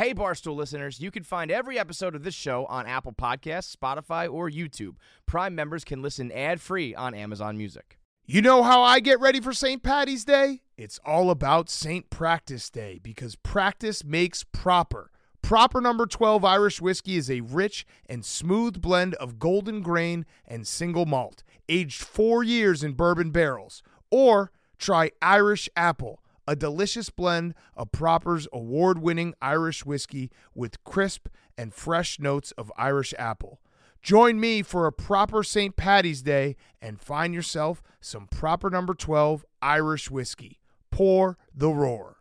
Hey, Barstool listeners, you can find every episode of this show on Apple Podcasts, Spotify, or YouTube. Prime members can listen ad free on Amazon Music. You know how I get ready for St. Patty's Day? It's all about St. Practice Day because practice makes proper. Proper number 12 Irish whiskey is a rich and smooth blend of golden grain and single malt, aged four years in bourbon barrels. Or try Irish Apple a delicious blend of Proper's award winning Irish whiskey with crisp and fresh notes of Irish apple. Join me for a proper St. Patty's Day and find yourself some proper number 12 Irish whiskey. Pour the roar.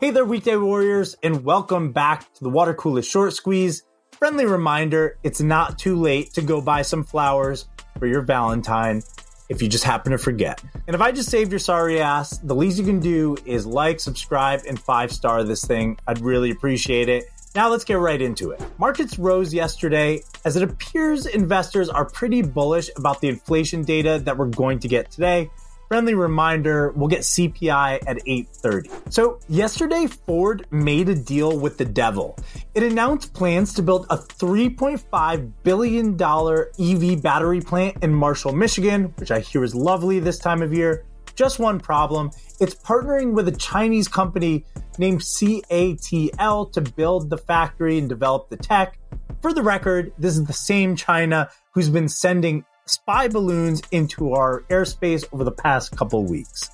Hey there, weekday warriors, and welcome back to the Water Coolest Short Squeeze. Friendly reminder it's not too late to go buy some flowers your Valentine if you just happen to forget. And if I just saved your sorry ass, the least you can do is like, subscribe, and five star this thing. I'd really appreciate it. Now let's get right into it. Markets rose yesterday as it appears investors are pretty bullish about the inflation data that we're going to get today friendly reminder, we'll get CPI at 8:30. So, yesterday Ford made a deal with the devil. It announced plans to build a 3.5 billion dollar EV battery plant in Marshall, Michigan, which I hear is lovely this time of year. Just one problem, it's partnering with a Chinese company named CATL to build the factory and develop the tech. For the record, this is the same China who's been sending spy balloons into our airspace over the past couple weeks.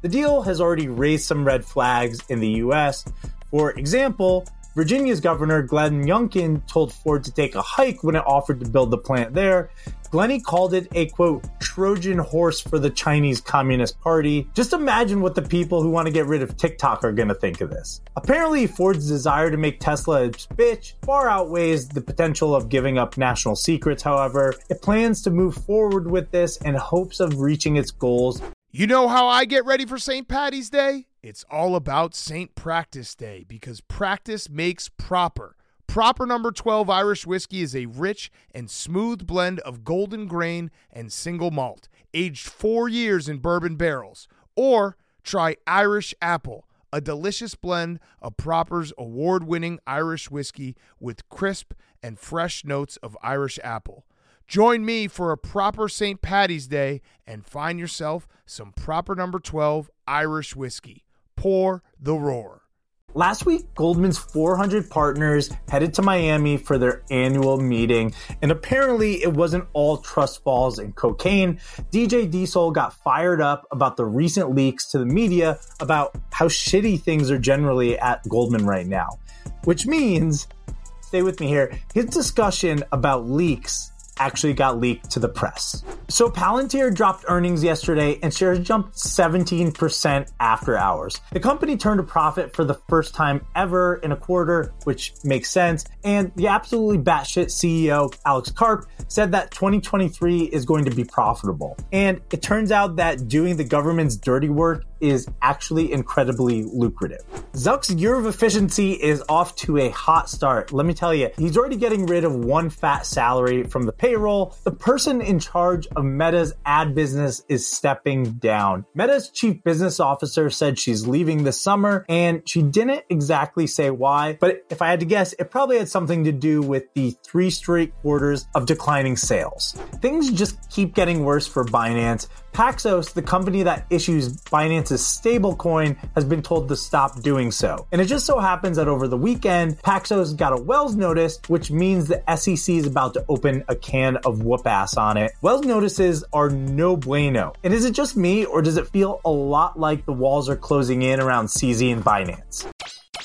The deal has already raised some red flags in the US. For example, Virginia's governor Glenn Youngkin told Ford to take a hike when it offered to build the plant there. Glennie called it a quote Trojan horse for the Chinese Communist Party. Just imagine what the people who want to get rid of TikTok are going to think of this. Apparently, Ford's desire to make Tesla its bitch far outweighs the potential of giving up national secrets, however. It plans to move forward with this in hopes of reaching its goals. You know how I get ready for St. Patty's Day? It's all about St. Practice Day because practice makes proper. Proper number 12 Irish whiskey is a rich and smooth blend of golden grain and single malt, aged four years in bourbon barrels. Or try Irish Apple, a delicious blend of Proper's award winning Irish whiskey with crisp and fresh notes of Irish apple. Join me for a proper St. Patty's Day and find yourself some proper number 12 Irish whiskey. Pour the roar. Last week, Goldman's 400 partners headed to Miami for their annual meeting, and apparently it wasn't all trust falls and cocaine. DJ D-Sol got fired up about the recent leaks to the media about how shitty things are generally at Goldman right now. Which means, stay with me here, his discussion about leaks actually got leaked to the press. So Palantir dropped earnings yesterday and shares jumped 17% after hours. The company turned a profit for the first time ever in a quarter, which makes sense. And the absolutely batshit CEO, Alex Karp, said that 2023 is going to be profitable. And it turns out that doing the government's dirty work is actually incredibly lucrative. Zuck's year of efficiency is off to a hot start. Let me tell you, he's already getting rid of one fat salary from the payroll. The person in charge of Meta's ad business is stepping down. Meta's chief business officer said she's leaving this summer and she didn't exactly say why, but if I had to guess, it probably had something to do with the three straight quarters of declining sales. Things just keep getting worse for Binance. Paxos, the company that issues Binance's stablecoin, has been told to stop doing so. And it just so happens that over the weekend, Paxos got a Wells notice, which means the SEC is about to open a can of whoop ass on it. Wells notices are no bueno. And is it just me, or does it feel a lot like the walls are closing in around CZ and Binance?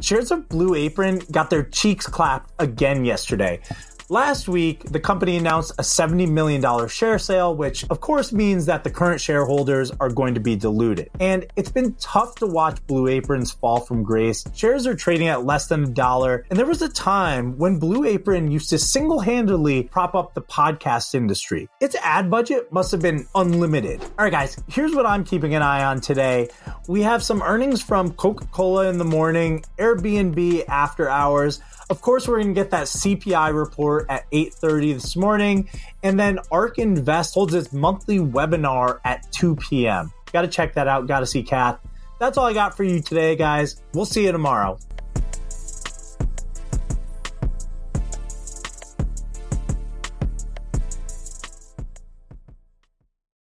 Shares of Blue Apron got their cheeks clapped again yesterday. Last week, the company announced a $70 million share sale, which of course means that the current shareholders are going to be diluted. And it's been tough to watch Blue Apron's fall from grace. Shares are trading at less than a dollar. And there was a time when Blue Apron used to single handedly prop up the podcast industry. Its ad budget must have been unlimited. All right, guys, here's what I'm keeping an eye on today. We have some earnings from Coca Cola in the morning, Airbnb after hours. Of course, we're going to get that CPI report at 8:30 this morning, and then ARK Invest holds its monthly webinar at 2 p.m. Got to check that out. Got to see Kath. That's all I got for you today, guys. We'll see you tomorrow.